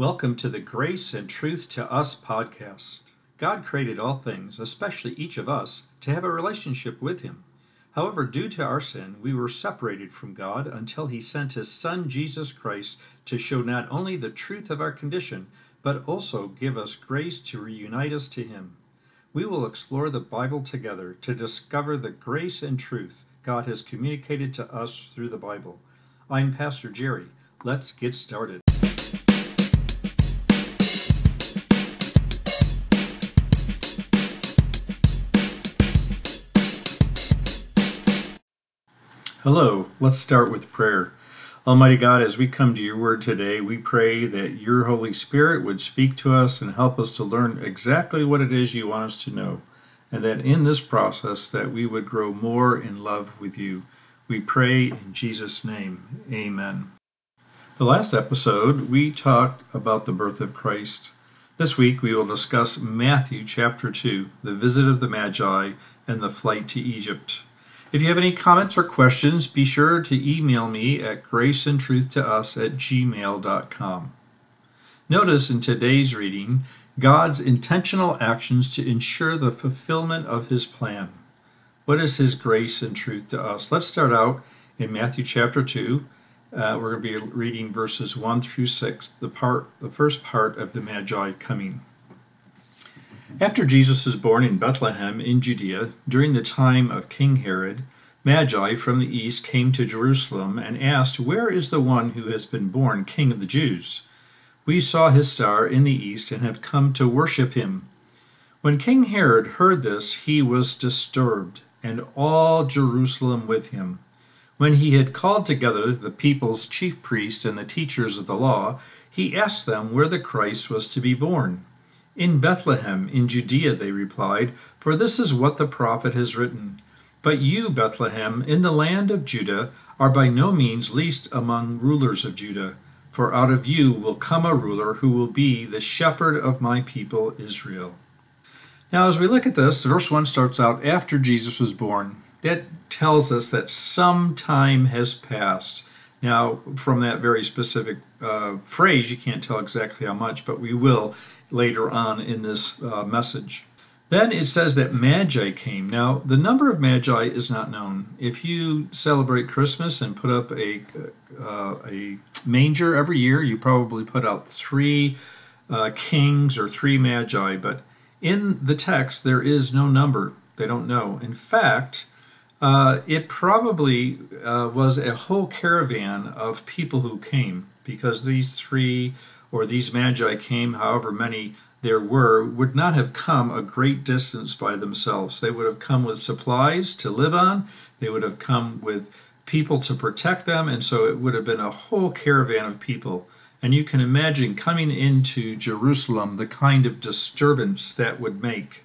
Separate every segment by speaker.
Speaker 1: Welcome to the Grace and Truth to Us podcast. God created all things, especially each of us, to have a relationship with Him. However, due to our sin, we were separated from God until He sent His Son Jesus Christ to show not only the truth of our condition, but also give us grace to reunite us to Him. We will explore the Bible together to discover the grace and truth God has communicated to us through the Bible. I'm Pastor Jerry. Let's get started. Hello, let's start with prayer. Almighty God, as we come to your word today, we pray that your Holy Spirit would speak to us and help us to learn exactly what it is you want us to know, and that in this process that we would grow more in love with you. We pray in Jesus' name. Amen. The last episode, we talked about the birth of Christ. This week, we will discuss Matthew chapter 2, the visit of the Magi, and the flight to Egypt. If you have any comments or questions, be sure to email me at graceandtruthtous at gmail.com. Notice in today's reading God's intentional actions to ensure the fulfillment of his plan. What is his grace and truth to us? Let's start out in Matthew chapter 2. Uh, we're going to be reading verses 1 through 6, the part, the first part of the Magi coming. After Jesus was born in Bethlehem in Judea, during the time of King Herod, Magi from the east came to Jerusalem and asked, Where is the one who has been born King of the Jews? We saw his star in the east and have come to worship him. When King Herod heard this, he was disturbed, and all Jerusalem with him. When he had called together the people's chief priests and the teachers of the law, he asked them where the Christ was to be born. In Bethlehem, in Judea, they replied, for this is what the prophet has written. But you, Bethlehem, in the land of Judah, are by no means least among rulers of Judah, for out of you will come a ruler who will be the shepherd of my people Israel. Now, as we look at this, verse 1 starts out after Jesus was born. That tells us that some time has passed. Now, from that very specific uh, phrase, you can't tell exactly how much, but we will later on in this uh, message. Then it says that Magi came. Now, the number of Magi is not known. If you celebrate Christmas and put up a, uh, a manger every year, you probably put out three uh, kings or three Magi, but in the text, there is no number. They don't know. In fact, uh, it probably uh, was a whole caravan of people who came because these three or these magi came, however many there were, would not have come a great distance by themselves. They would have come with supplies to live on, they would have come with people to protect them, and so it would have been a whole caravan of people. And you can imagine coming into Jerusalem the kind of disturbance that would make.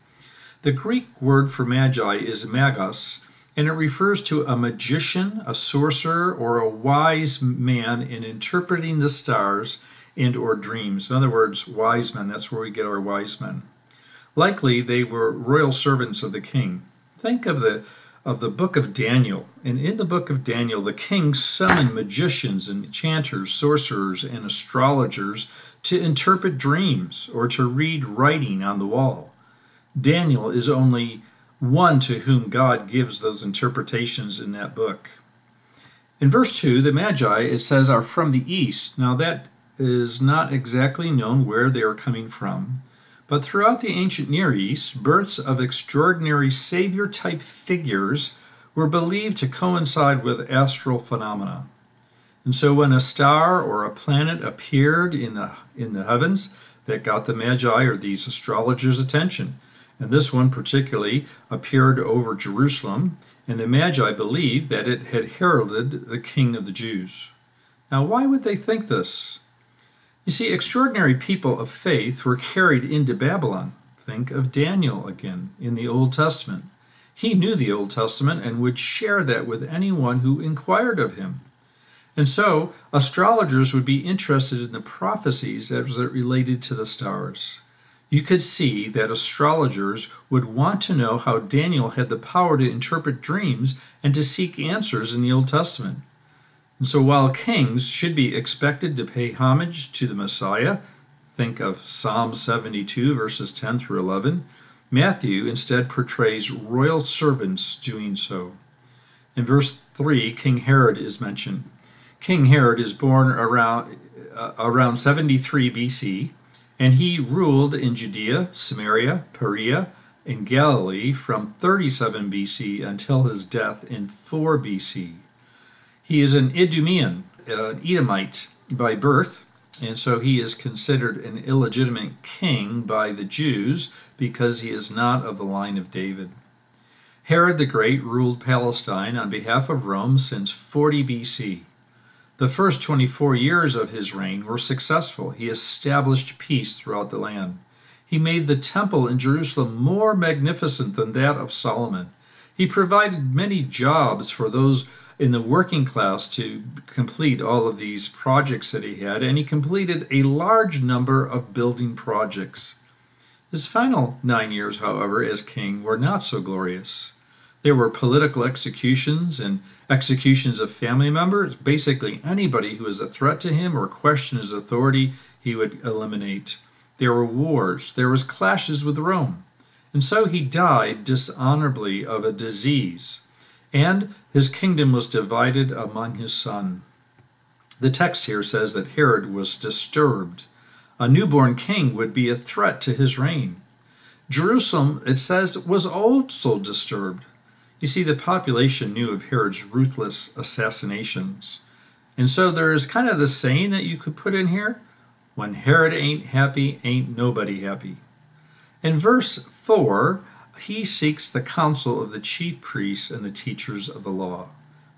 Speaker 1: The Greek word for magi is magos, and it refers to a magician, a sorcerer, or a wise man in interpreting the stars and or dreams. In other words, wise men, that's where we get our wise men. Likely they were royal servants of the king. Think of the of the book of Daniel. And in the book of Daniel, the king summoned magicians and enchanters, sorcerers, and astrologers to interpret dreams or to read writing on the wall. Daniel is only one to whom God gives those interpretations in that book. In verse 2, the Magi, it says, are from the east. Now, that is not exactly known where they are coming from, but throughout the ancient Near East, births of extraordinary savior type figures were believed to coincide with astral phenomena. And so when a star or a planet appeared in the, in the heavens, that got the Magi or these astrologers' attention. And this one particularly appeared over Jerusalem, and the Magi believed that it had heralded the King of the Jews. Now, why would they think this? You see, extraordinary people of faith were carried into Babylon. Think of Daniel again in the Old Testament. He knew the Old Testament and would share that with anyone who inquired of him. And so, astrologers would be interested in the prophecies as it related to the stars. You could see that astrologers would want to know how Daniel had the power to interpret dreams and to seek answers in the Old Testament. And so, while kings should be expected to pay homage to the Messiah, think of Psalm 72, verses 10 through 11. Matthew instead portrays royal servants doing so. In verse 3, King Herod is mentioned. King Herod is born around, uh, around 73 BC, and he ruled in Judea, Samaria, Perea, and Galilee from 37 BC until his death in 4 BC. He is an Idumean, an Edomite by birth, and so he is considered an illegitimate king by the Jews because he is not of the line of David. Herod the Great ruled Palestine on behalf of Rome since 40 BC. The first 24 years of his reign were successful. He established peace throughout the land. He made the temple in Jerusalem more magnificent than that of Solomon. He provided many jobs for those in the working class to complete all of these projects that he had, and he completed a large number of building projects. His final nine years, however, as king were not so glorious. There were political executions and executions of family members. Basically, anybody who was a threat to him or questioned his authority, he would eliminate. There were wars. There was clashes with Rome. And so he died dishonorably of a disease and his kingdom was divided among his son. The text here says that Herod was disturbed. A newborn king would be a threat to his reign. Jerusalem, it says, was also disturbed. You see, the population knew of Herod's ruthless assassinations. And so there is kind of the saying that you could put in here when Herod ain't happy, ain't nobody happy. In verse 4, he seeks the counsel of the chief priests and the teachers of the law.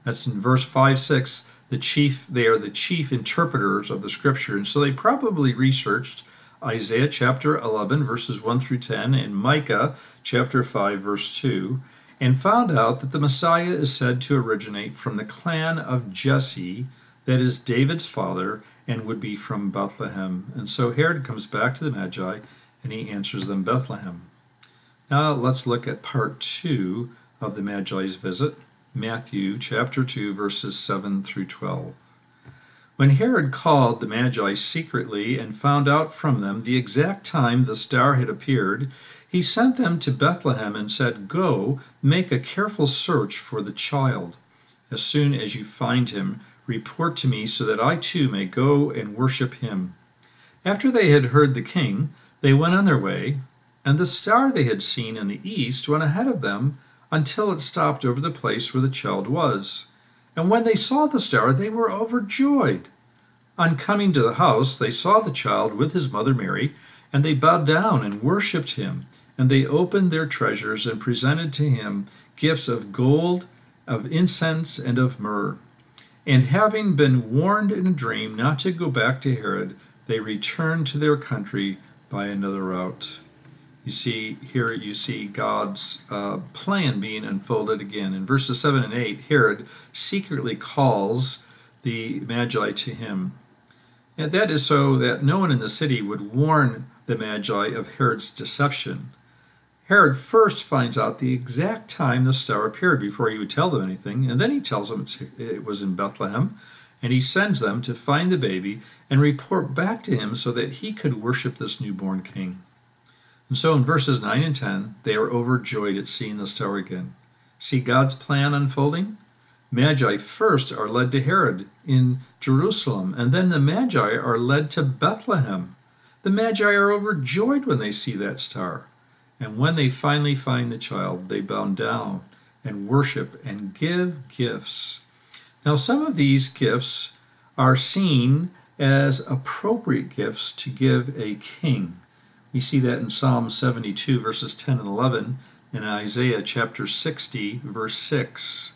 Speaker 1: That's in verse 5 6. The chief, they are the chief interpreters of the scripture. And so they probably researched Isaiah chapter 11, verses 1 through 10, and Micah chapter 5, verse 2, and found out that the Messiah is said to originate from the clan of Jesse, that is David's father, and would be from Bethlehem. And so Herod comes back to the Magi and he answers them Bethlehem. Now let's look at part two of the Magi's visit, Matthew chapter 2, verses 7 through 12. When Herod called the Magi secretly and found out from them the exact time the star had appeared, he sent them to Bethlehem and said, Go, make a careful search for the child. As soon as you find him, report to me so that I too may go and worship him. After they had heard the king, they went on their way and the star they had seen in the east went ahead of them until it stopped over the place where the child was. And when they saw the star, they were overjoyed. On coming to the house, they saw the child with his mother Mary, and they bowed down and worshipped him. And they opened their treasures and presented to him gifts of gold, of incense, and of myrrh. And having been warned in a dream not to go back to Herod, they returned to their country by another route you see here you see God's uh, plan being unfolded again. In verses 7 and 8, Herod secretly calls the Magi to him. And that is so that no one in the city would warn the Magi of Herod's deception. Herod first finds out the exact time the star appeared before he would tell them anything, and then he tells them it was in Bethlehem, and he sends them to find the baby and report back to him so that he could worship this newborn king. And so in verses 9 and 10, they are overjoyed at seeing the star again. See God's plan unfolding? Magi first are led to Herod in Jerusalem, and then the Magi are led to Bethlehem. The Magi are overjoyed when they see that star. And when they finally find the child, they bow down and worship and give gifts. Now, some of these gifts are seen as appropriate gifts to give a king. We see that in Psalm 72, verses 10 and 11, and Isaiah chapter 60, verse 6.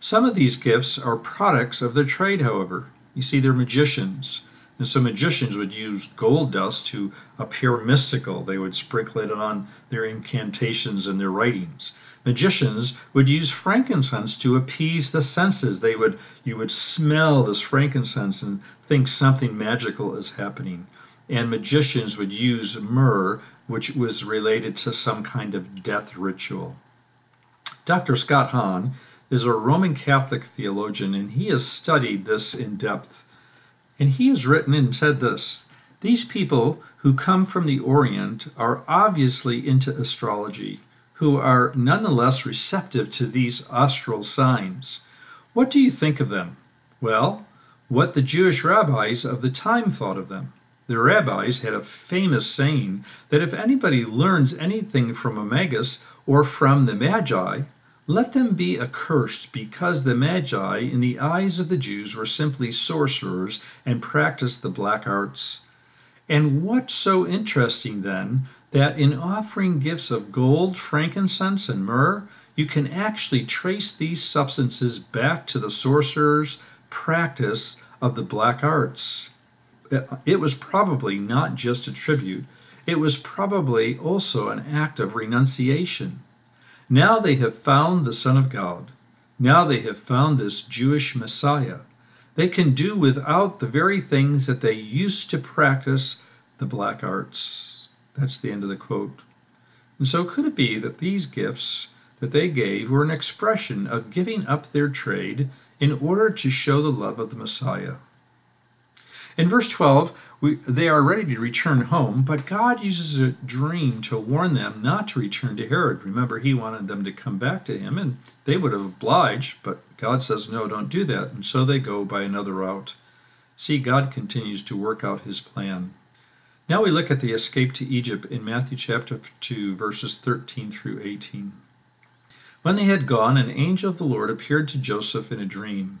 Speaker 1: Some of these gifts are products of their trade, however. You see, they're magicians. And so magicians would use gold dust to appear mystical. They would sprinkle it on their incantations and their writings. Magicians would use frankincense to appease the senses. They would you would smell this frankincense and think something magical is happening and magicians would use myrrh, which was related to some kind of death ritual. Dr. Scott Hahn is a Roman Catholic theologian, and he has studied this in depth. And he has written and said this These people who come from the Orient are obviously into astrology, who are nonetheless receptive to these astral signs. What do you think of them? Well, what the Jewish rabbis of the time thought of them. The rabbis had a famous saying that if anybody learns anything from a magus or from the magi, let them be accursed because the magi, in the eyes of the Jews, were simply sorcerers and practiced the black arts. And what's so interesting then, that in offering gifts of gold, frankincense, and myrrh, you can actually trace these substances back to the sorcerers' practice of the black arts it was probably not just a tribute, it was probably also an act of renunciation. Now they have found the Son of God. Now they have found this Jewish Messiah. They can do without the very things that they used to practice the black arts. That's the end of the quote. And so, could it be that these gifts that they gave were an expression of giving up their trade in order to show the love of the Messiah? In verse 12, we, they are ready to return home, but God uses a dream to warn them not to return to Herod. Remember, he wanted them to come back to him, and they would have obliged, but God says, no, don't do that. And so they go by another route. See, God continues to work out his plan. Now we look at the escape to Egypt in Matthew chapter 2, verses 13 through 18. When they had gone, an angel of the Lord appeared to Joseph in a dream.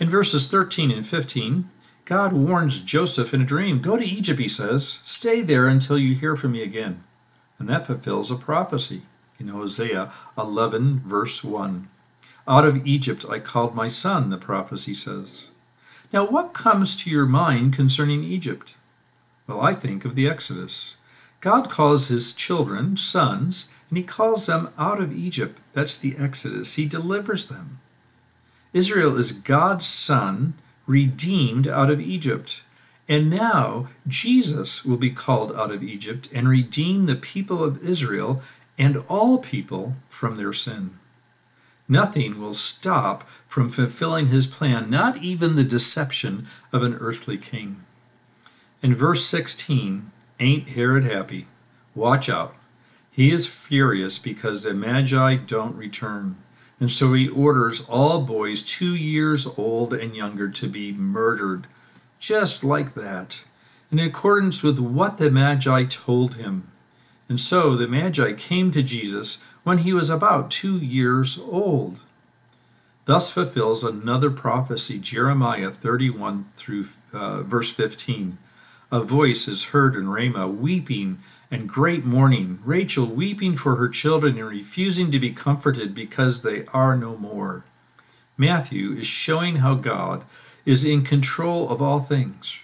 Speaker 1: In verses 13 and 15, God warns Joseph in a dream Go to Egypt, he says. Stay there until you hear from me again. And that fulfills a prophecy in Hosea 11, verse 1. Out of Egypt I called my son, the prophecy says. Now, what comes to your mind concerning Egypt? Well, I think of the Exodus. God calls his children sons, and he calls them out of Egypt. That's the Exodus. He delivers them. Israel is God's son, redeemed out of Egypt. And now Jesus will be called out of Egypt and redeem the people of Israel and all people from their sin. Nothing will stop from fulfilling his plan, not even the deception of an earthly king. In verse 16, ain't Herod happy? Watch out. He is furious because the Magi don't return. And so he orders all boys two years old and younger to be murdered, just like that, in accordance with what the Magi told him. And so the Magi came to Jesus when he was about two years old. Thus fulfills another prophecy, Jeremiah 31 through uh, verse 15. A voice is heard in Ramah, weeping and great mourning, Rachel weeping for her children and refusing to be comforted because they are no more. Matthew is showing how God is in control of all things.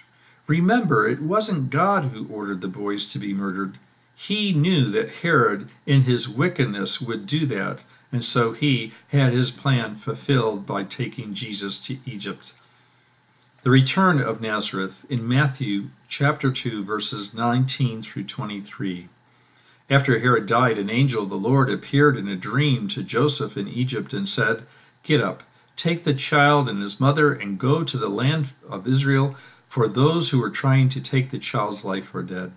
Speaker 1: Remember, it wasn't God who ordered the boys to be murdered. He knew that Herod, in his wickedness, would do that, and so he had his plan fulfilled by taking Jesus to Egypt. The return of Nazareth in Matthew chapter 2 verses 19 through 23. After Herod died, an angel of the Lord appeared in a dream to Joseph in Egypt and said, Get up, take the child and his mother and go to the land of Israel, for those who were trying to take the child's life are dead.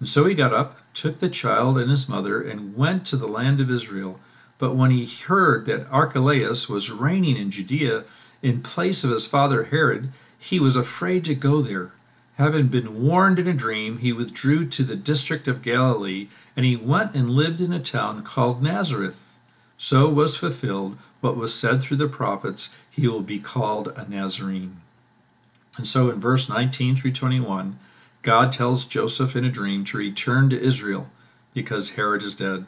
Speaker 1: And so he got up, took the child and his mother, and went to the land of Israel. But when he heard that Archelaus was reigning in Judea in place of his father Herod, he was afraid to go there. Having been warned in a dream, he withdrew to the district of Galilee, and he went and lived in a town called Nazareth. So was fulfilled what was said through the prophets, he will be called a Nazarene. And so in verse 19 through 21, God tells Joseph in a dream to return to Israel because Herod is dead.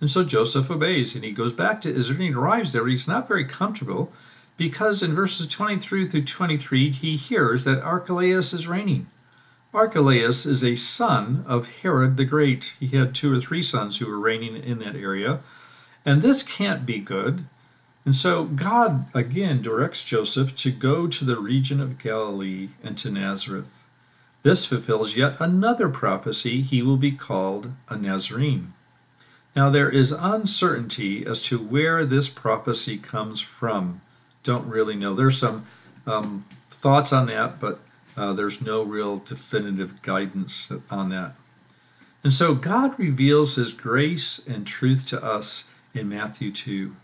Speaker 1: And so Joseph obeys and he goes back to Israel and he arrives there. He's not very comfortable because in verses 23 through 23 he hears that Archelaus is reigning. Archelaus is a son of Herod the Great. He had two or three sons who were reigning in that area. And this can't be good. And so God again directs Joseph to go to the region of Galilee and to Nazareth. This fulfills yet another prophecy. He will be called a Nazarene. Now there is uncertainty as to where this prophecy comes from. Don't really know. There's some um, thoughts on that, but uh, there's no real definitive guidance on that. And so God reveals his grace and truth to us in Matthew 2.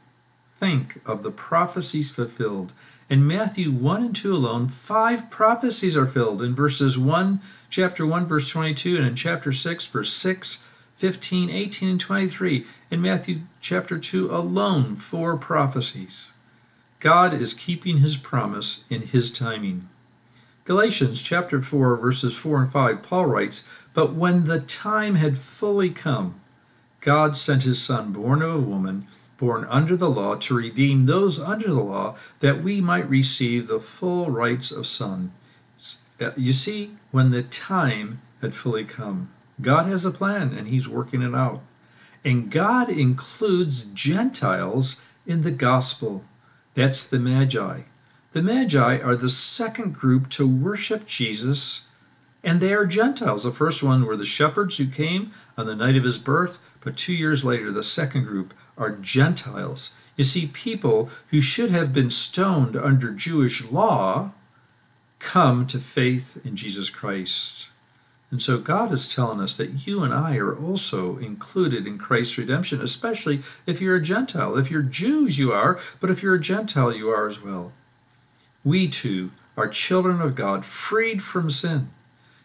Speaker 1: Think of the prophecies fulfilled. In Matthew 1 and 2 alone, five prophecies are filled in verses 1, chapter 1, verse 22, and in chapter 6, verse 6, 15, 18, and 23. In Matthew chapter 2 alone, four prophecies. God is keeping his promise in his timing. Galatians chapter 4, verses 4 and 5, Paul writes, But when the time had fully come, God sent his Son, born of a woman, born under the law, to redeem those under the law, that we might receive the full rights of Son. Uh, you see, when the time had fully come, God has a plan and he's working it out. And God includes Gentiles in the gospel. That's the Magi. The Magi are the second group to worship Jesus, and they are Gentiles. The first one were the shepherds who came on the night of his birth, but two years later, the second group are Gentiles. You see, people who should have been stoned under Jewish law come to faith in Jesus Christ. And so God is telling us that you and I are also included in Christ's redemption, especially if you're a Gentile. If you're Jews, you are, but if you're a Gentile, you are as well. We too are children of God, freed from sin.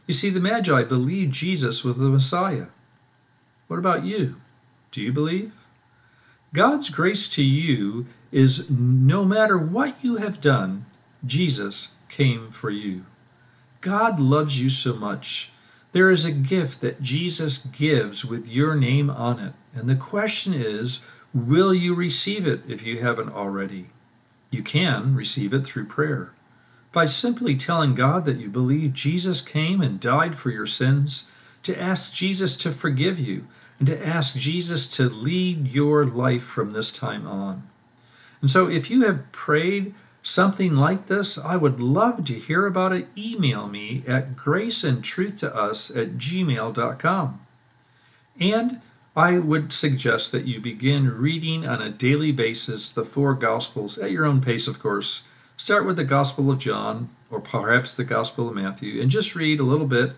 Speaker 1: You see, the Magi believed Jesus was the Messiah. What about you? Do you believe? God's grace to you is no matter what you have done, Jesus came for you. God loves you so much. There is a gift that Jesus gives with your name on it. And the question is, will you receive it if you haven't already? You can receive it through prayer. By simply telling God that you believe Jesus came and died for your sins, to ask Jesus to forgive you, and to ask Jesus to lead your life from this time on. And so, if you have prayed something like this, I would love to hear about it. Email me at graceandtruthtous at gmail.com. And I would suggest that you begin reading on a daily basis the four Gospels at your own pace, of course. Start with the Gospel of John or perhaps the Gospel of Matthew and just read a little bit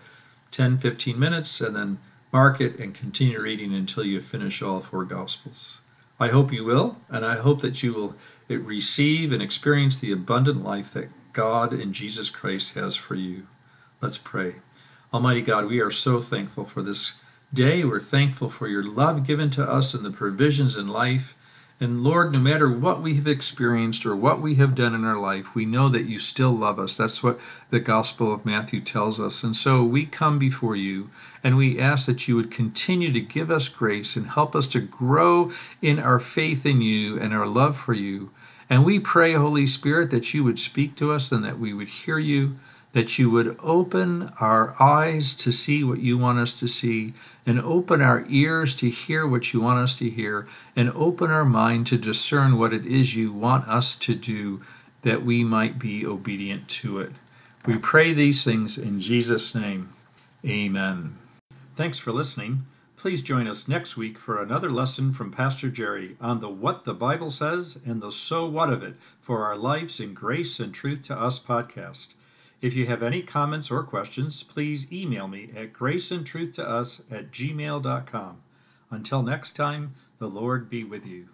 Speaker 1: 10 15 minutes and then mark it and continue reading until you finish all four Gospels. I hope you will, and I hope that you will receive and experience the abundant life that God and Jesus Christ has for you. Let's pray. Almighty God, we are so thankful for this day. We're thankful for your love given to us and the provisions in life. And Lord, no matter what we have experienced or what we have done in our life, we know that you still love us. That's what the Gospel of Matthew tells us. And so we come before you and we ask that you would continue to give us grace and help us to grow in our faith in you and our love for you. And we pray, Holy Spirit, that you would speak to us and that we would hear you that you would open our eyes to see what you want us to see, and open our ears to hear what you want us to hear, and open our mind to discern what it is you want us to do, that we might be obedient to it. We pray these things in Jesus' name. Amen. Thanks for listening. Please join us next week for another lesson from Pastor Jerry on the What the Bible Says and the So What of It for our Lives in Grace and Truth to Us podcast. If you have any comments or questions, please email me at graceandtruthtous at gmail.com. Until next time, the Lord be with you.